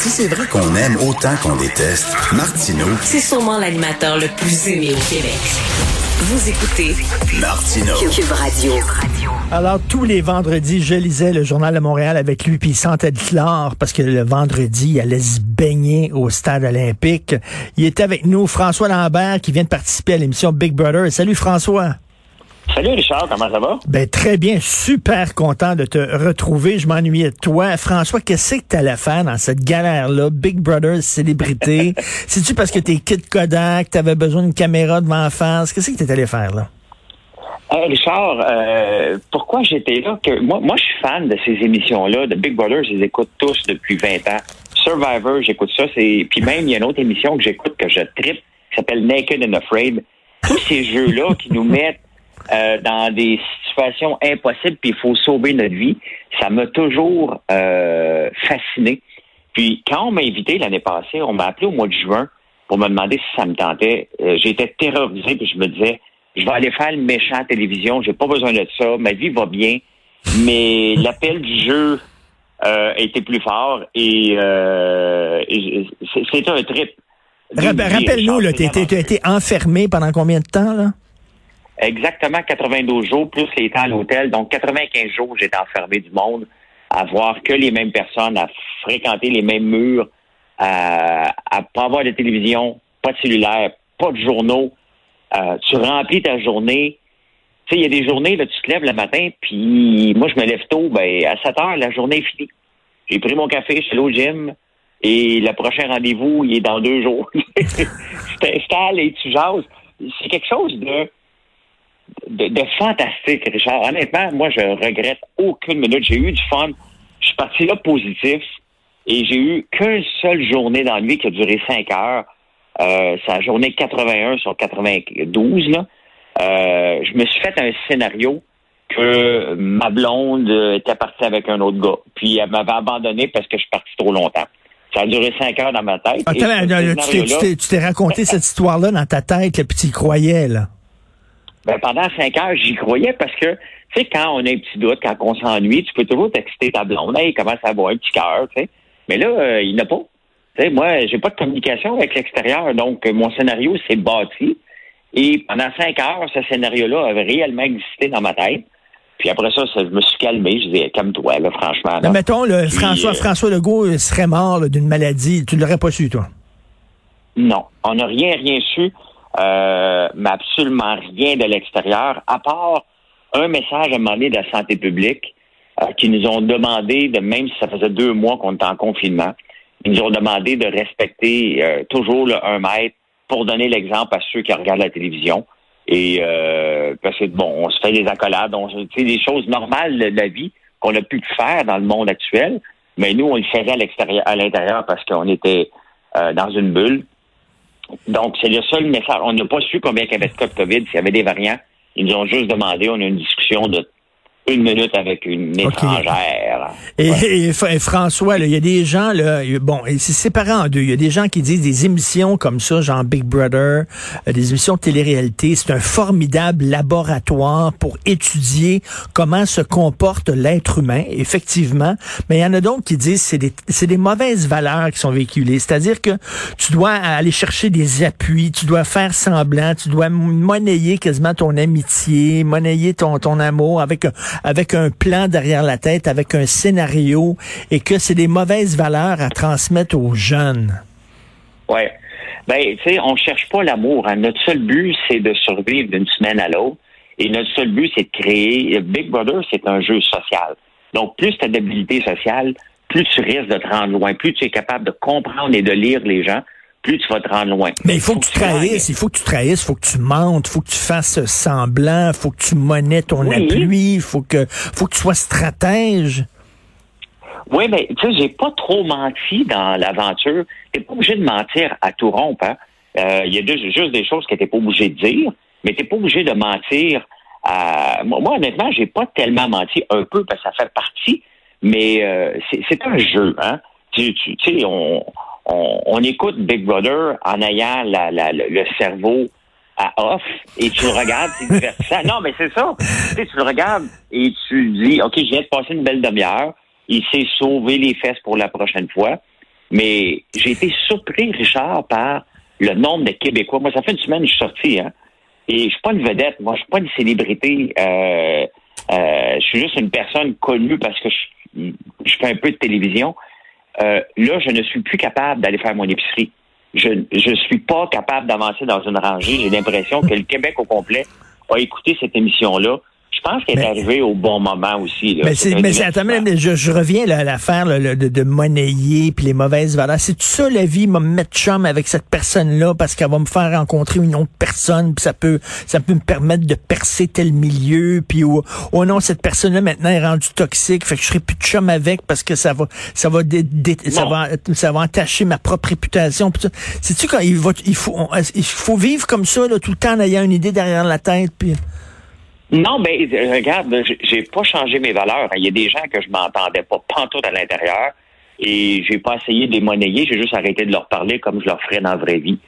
Si c'est vrai qu'on aime autant qu'on déteste, Martineau, C'est sûrement l'animateur le plus aimé au Québec. Vous écoutez Martineau. Cube Radio. Alors, tous les vendredis, je lisais le Journal de Montréal avec lui, puis il sentait le chlore parce que le vendredi, il allait se baigner au stade olympique. Il était avec nous, François Lambert, qui vient de participer à l'émission Big Brother. Salut François. Salut Richard, comment ça va? Ben très bien, super content de te retrouver. Je m'ennuyais de toi. François, qu'est-ce que tu allais faire dans cette galère-là? Big Brother, célébrité. C'est-tu parce que t'es kit Kodak, t'avais besoin d'une caméra devant la face? Qu'est-ce que tu allé faire là? Hey, Richard, euh, pourquoi j'étais là? Que moi, moi, je suis fan de ces émissions-là, de Big Brother, je les écoute tous depuis 20 ans. Survivor, j'écoute ça. C'est Puis même, il y a une autre émission que j'écoute, que je tripe, qui s'appelle Naked and Afraid. Tous ces jeux-là qui nous mettent euh, dans des situations impossibles, puis il faut sauver notre vie, ça m'a toujours euh, fasciné. Puis quand on m'a invité l'année passée, on m'a appelé au mois de juin pour me demander si ça me tentait. Euh, J'étais terrorisé, puis je me disais, je vais aller faire le méchant à la télévision, j'ai pas besoin de ça, ma vie va bien, mais l'appel du jeu euh, était plus fort et, euh, et c'est- c'était un trip. Rapp- Rappelle-nous, été, t'as été enfermé pendant combien de temps, là? Exactement 92 jours, plus les temps à l'hôtel. Donc, 95 jours, j'étais enfermé du monde, à voir que les mêmes personnes, à fréquenter les mêmes murs, à, à pas avoir de télévision, pas de cellulaire, pas de journaux. Euh, tu remplis ta journée. Tu sais, il y a des journées, là, tu te lèves le matin, puis moi, je me lève tôt, ben, à 7 heures, la journée est finie. J'ai pris mon café, je suis allé au gym, et le prochain rendez-vous, il est dans deux jours. tu t'installes et tu jases. C'est quelque chose de de, de fantastique, Richard. Honnêtement, moi, je regrette aucune minute. J'ai eu du fun. Je suis parti là positif et j'ai eu qu'une seule journée d'ennui qui a duré cinq heures. Euh, c'est la journée 81 sur 92. Là. Euh, je me suis fait un scénario que ma blonde était partie avec un autre gars. Puis elle m'avait abandonné parce que je suis parti trop longtemps. Ça a duré cinq heures dans ma tête. T'es- tu t'es raconté cette histoire-là dans ta tête, là, puis tu y croyais, là. Ben, pendant cinq heures, j'y croyais parce que, tu sais, quand on a un petit doute, quand on s'ennuie, tu peux toujours texter ta blonde. Hey, comment ça va, un petit cœur, tu sais. Mais là, euh, il n'a pas. Tu sais, moi, j'ai pas de communication avec l'extérieur, donc euh, mon scénario s'est bâti. Et pendant cinq heures, ce scénario-là avait réellement existé dans ma tête. Puis après ça, ça- je me suis calmé. Je disais, calme-toi, là, franchement. là. Mais mettons, Puis, François, euh, François Legault serait mort d'une maladie. Tu l'aurais pas su, toi? Non, on n'a rien, rien su, euh, mais absolument rien de l'extérieur, à part un message à donné de la santé publique euh, qui nous ont demandé, de même si ça faisait deux mois qu'on était en confinement, ils nous ont demandé de respecter euh, toujours le 1 mètre pour donner l'exemple à ceux qui regardent la télévision. Et euh, parce que bon, on se fait des accolades, on sais, des choses normales de la vie qu'on a pu faire dans le monde actuel, mais nous, on le faisait à l'extérieur, à l'intérieur parce qu'on était euh, dans une bulle. Donc, c'est le seul message. On n'a pas su combien il y avait de cas de COVID, s'il y avait des variants. Ils nous ont juste demandé, on a une discussion de une minute avec une étrangère. Et, Ouais. et F- et François, il y a des gens, là, bon, et c'est séparé en deux. Il y a des gens qui disent des émissions comme ça, genre Big Brother, euh, des émissions de télé-réalité, c'est un formidable laboratoire pour étudier comment se comporte l'être humain, effectivement. Mais il y en a d'autres qui disent c'est des, c'est des mauvaises valeurs qui sont véhiculées. C'est-à-dire que tu dois aller chercher des appuis, tu dois faire semblant, tu dois monnayer quasiment ton amitié, monnayer ton, ton amour avec un, avec un plan derrière la tête, avec un scénario, et que c'est des mauvaises valeurs à transmettre aux jeunes. Ouais. Ben, tu sais, on cherche pas l'amour. hein. Notre seul but, c'est de survivre d'une semaine à l'autre. Et notre seul but, c'est de créer. Big Brother, c'est un jeu social. Donc, plus tu as d'habilité sociale, plus tu risques de te rendre loin. Plus tu es capable de comprendre et de lire les gens, plus tu vas te rendre loin. Mais il faut que tu trahisses, il faut que tu trahisses, il faut que tu mentes, il faut que tu fasses semblant, il faut que tu monnaies ton Oui. appui, il faut que, faut que tu sois stratège. Oui, mais tu sais, j'ai pas trop menti dans l'aventure. T'es pas obligé de mentir à tout rompre. Hein? Euh, Il y a juste des choses que t'es pas obligé de dire, mais t'es pas obligé de mentir. À... Moi, honnêtement, j'ai pas tellement menti un peu parce que ça fait partie, mais euh, c'est un jeu. Hein? Tu sais, on, on, écoute Big Brother en ayant le cerveau à off et tu le regardes, c'est divertissant. Non, mais c'est ça. Tu sais, tu le regardes et tu dis, OK, je viens de passer une belle demi-heure. Il s'est sauvé les fesses pour la prochaine fois. Mais j'ai été surpris, Richard, par le nombre de Québécois. Moi, ça fait une semaine que je suis sorti, hein. Et je suis pas une vedette. Moi, je suis pas une célébrité. Euh, euh, je suis juste une personne connue parce que je fais un peu de télévision. Euh, là, je ne suis plus capable d'aller faire mon épicerie. Je je suis pas capable d'avancer dans une rangée. J'ai l'impression que le Québec au complet a écouté cette émission-là. Je pense qu'elle est arrivée au bon moment aussi. Là. Mais c'est, mais c'est- attends, mais je, je reviens là, à l'affaire là, de, de monnayer puis les mauvaises valeurs. C'est ça la vie, me mettre chum avec cette personne-là parce qu'elle va me faire rencontrer une autre personne puis ça peut, ça peut me permettre de percer tel milieu puis oh, oh non cette personne-là maintenant est rendue toxique, fait que je serai plus de chum avec parce que ça va, ça va, dé- dé- ça va, ça va entacher ma propre réputation. Ça. Sais-tu quand il va, il faut, on- il faut vivre comme ça là, tout le temps en ayant une idée derrière la tête puis. Non, ben euh, regarde, j'ai pas changé mes valeurs. Il y a des gens que je m'entendais pas pantoute à l'intérieur et j'ai pas essayé de les monnayer, j'ai juste arrêté de leur parler comme je leur ferais dans la vraie vie.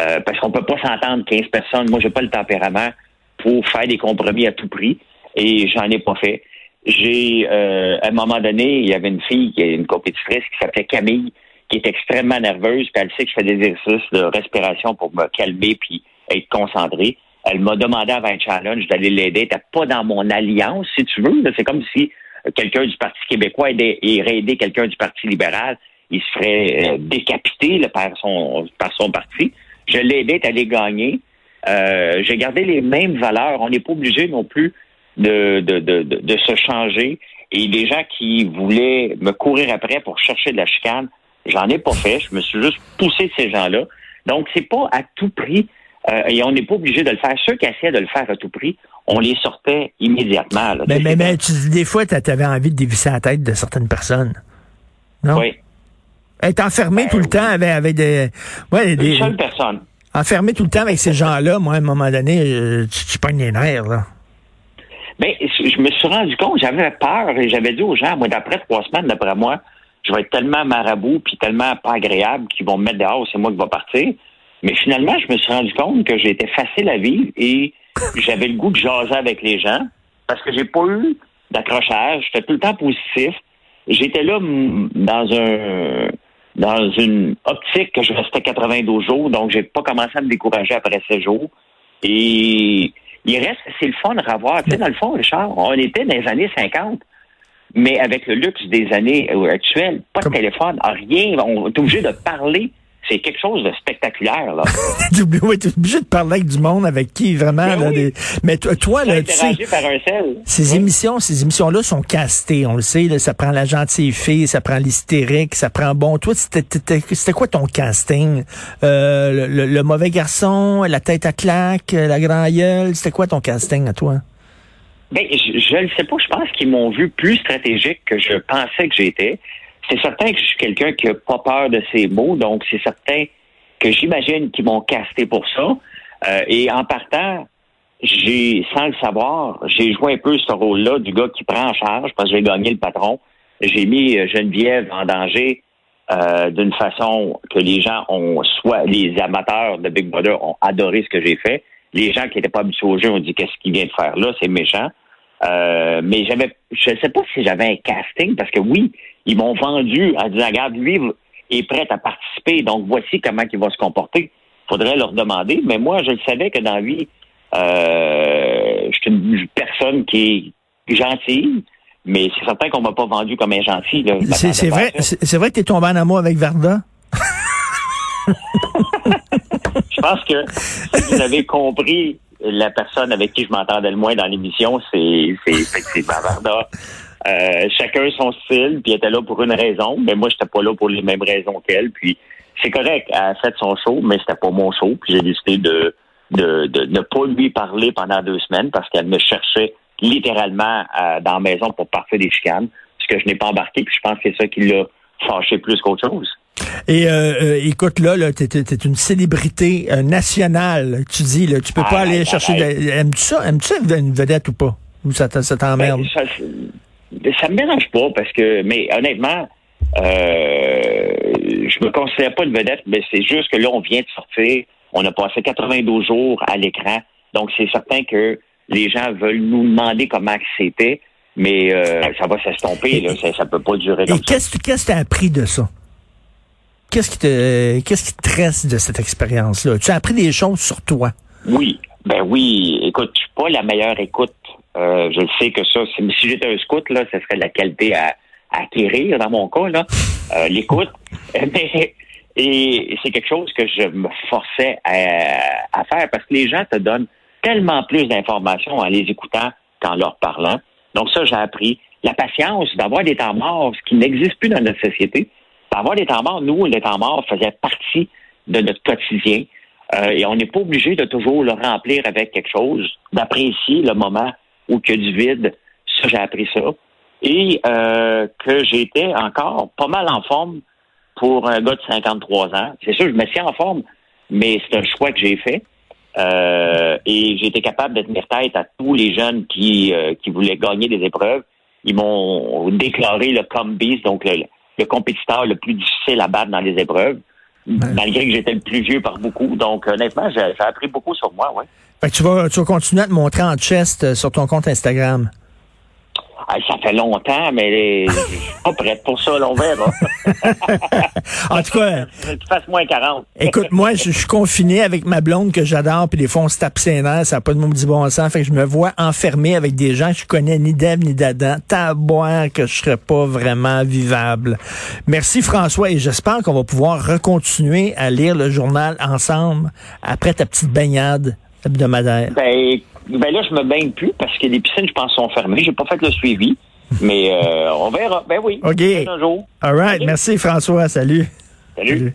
Euh, parce qu'on peut pas s'entendre 15 personnes. Moi, j'ai pas le tempérament pour faire des compromis à tout prix et j'en ai pas fait. J'ai euh, à un moment donné, il y avait une fille qui est une compétitrice qui s'appelait Camille, qui est extrêmement nerveuse, puis elle sait que je fais des exercices de respiration pour me calmer puis être concentré. Elle m'a demandé avant un challenge d'aller l'aider. Elle n'était pas dans mon alliance, si tu veux. C'est comme si euh, quelqu'un du Parti québécois aidait- irait aider quelqu'un du Parti libéral. Il se ferait euh, décapiter par, son, par son parti. Je l'ai aidé gagner. Euh, J'ai gardé les mêmes valeurs. On n'est pas obligé non plus de, se changer. Et les gens qui voulaient me courir après pour chercher de la chicane, j'en ai pas fait. Je me suis juste poussé ces gens-là. Donc, c'est pas à tout prix. Euh, et on n'est pas obligé de le faire. Ceux qui essaient de le faire à tout prix, on les sortait immédiatement. là. Mais, Tu mais, mais tu dis des fois, t'a- t'avais envie de dévisser la tête de certaines personnes. Non? Oui. Être enfermé Ben, tout le temps avec, avec des, ouais, des- Une seule personne. enfermé tout le temps avec ces gens-là, moi, à un moment donné, euh, tu, tu pognes les nerfs, là. Mais je me suis rendu compte, j'avais peur et j'avais dit aux gens, moi, d'après trois semaines, d'après moi, je vais être tellement marabout puis tellement pas agréable qu'ils vont me mettre dehors, c'est moi qui vais partir. Mais finalement, je me suis rendu compte que j'étais facile à vivre et j'avais le goût de jaser avec les gens parce que j'ai pas eu d'accrochage. J'étais tout le temps positif. J'étais là dans un dans une optique que je restais 92 jours, donc j'ai pas commencé à me décourager après ces jours. Et il reste, c'est le fun de revoir. Tu sais, dans le fond, Richard, on était dans les années 50, mais avec le luxe des années euh, actuelles, pas de téléphone, rien. On est obligé de parler. C'est quelque chose de spectaculaire, là. Ouais, t'es obligé de parler avec du monde avec qui vraiment, Ben là, oui. des- mais toi, toi, là, tu sais, par un sel. ces Oui. émissions, ces émissions-là sont castées, on le sait, là, ça prend la gentille fille, ça prend l'hystérique, ça prend bon. Toi, c'était, quoi ton casting? Euh, le, le- le mauvais garçon, la tête à claque, la grand gueule, c'était quoi ton casting à toi? Ben, je, le sais pas. Je pense qu'ils m'ont vu plus stratégique que je pensais que j'étais. C'est certain que je suis quelqu'un qui a pas peur de ses mots, donc c'est certain que j'imagine qu'ils m'ont casté pour ça. Euh, et en partant, j'ai, sans le savoir, j'ai joué un peu ce rôle-là du gars qui prend en charge parce que j'ai gagné le patron. J'ai mis euh, Geneviève en danger euh, d'une façon que les gens ont, soit les amateurs de Big Brother ont adoré ce que j'ai fait. Les gens qui n'étaient pas habitués au jeu ont dit qu'est-ce qu'il vient de faire là, c'est méchant. Euh, mais j'avais, je ne sais pas si j'avais un casting parce que oui, ils m'ont vendu en disant regarde lui est prêt à participer, donc voici comment il va se comporter. Faudrait leur demander, mais moi je le savais que dans la vie, euh, je suis une personne qui est gentille, mais c'est certain qu'on m'a pas vendu comme un gentil. C'est, vrai, c'est vrai que t'es tombé en amour avec Varda? Je pense que si vous avez compris la personne avec qui je m'entendais le moins dans l'émission, c'est effectivement Varda. Euh, chacun son style, puis elle était là pour une raison, mais moi, j'étais pas là pour les mêmes raisons qu'elle. Puis c'est correct, elle a fait son show, mais c'était pas mon show. Puis j'ai décidé de, de, de ne pas lui parler pendant deux semaines parce qu'elle me cherchait littéralement euh, dans la maison pour partir des chicanes. Ce que je n'ai pas embarqué. Puis je pense que c'est ça qui l'a fâché plus qu'autre chose. Et euh, euh, écoute, là, là tu es, une célébrité euh, nationale. Tu dis, là, tu peux pas aller chercher... De... Aimes-tu ça? Aimes-tu ça une vedette ou pas? Ou ça, t'emmerde? Ben, ça, ça me dérange pas parce que... Mais honnêtement, euh, je me considère pas une vedette, mais c'est juste que là, on vient de sortir. On a passé 92 jours à l'écran. Donc, c'est certain que les gens veulent nous demander comment c'était, mais euh, ça va s'estomper. Ça, ne peut pas durer comme et Qu'est-ce que tu as appris de ça? Qu'est-ce qui te, qu'est-ce qui te reste de cette expérience-là? Tu as appris des choses sur toi? Oui. Ben oui. Écoute, je suis pas la meilleure écoute. Euh, je sais que ça, si j'étais un scout, là, ce serait la qualité à, acquérir dans mon cas, là. Euh, l'écoute. Mais, et c'est quelque chose que je me forçais à, faire parce que les gens te donnent tellement plus d'informations en les écoutant qu'en leur parlant. Donc ça, j'ai appris la patience d'avoir des temps morts, ce qui n'existe plus dans notre société. Avoir des temps morts, nous, les temps morts faisaient partie de notre quotidien. Euh, et on n'est pas obligé de toujours le remplir avec quelque chose, d'apprécier le moment où il y a du vide. Ça, j'ai appris ça. Et euh, que j'étais encore pas mal en forme pour un gars de 53 ans. C'est sûr, je me suis en forme, mais c'est un choix que j'ai fait. Euh, et été capable de tenir tête à tous les jeunes qui, euh, qui voulaient gagner des épreuves. Ils m'ont déclaré le combi, donc le, le, compétiteur le plus difficile à battre dans les épreuves, malgré que j'étais le plus vieux par beaucoup. Donc, honnêtement, j'ai appris beaucoup sur moi, ouais. Fait que tu vas, tu vas continuer à te montrer en chest euh, sur ton compte Instagram ça fait longtemps, mais je suis pas prête pour ça, on verra. en tout cas. tu fasses moins 40. écoute, moi, je, suis confiné avec ma blonde que j'adore, puis des fois, on se tape ses nerfs, ça n'a pas de maudit bon sens. Fait que je me vois enfermé avec des gens que je connais ni d'Ève ni d'Adam. boire que je serais pas vraiment vivable. Merci, François, et j'espère qu'on va pouvoir recontinuer à lire le journal ensemble après ta petite baignade hebdomadaire. Ben, ben là, je me baigne plus parce que les piscines, je pense, sont fermées. J'ai pas fait le suivi. Mais euh, on verra. Ben oui. OK. Un jour. All right. Merci, François. Salut. Salut.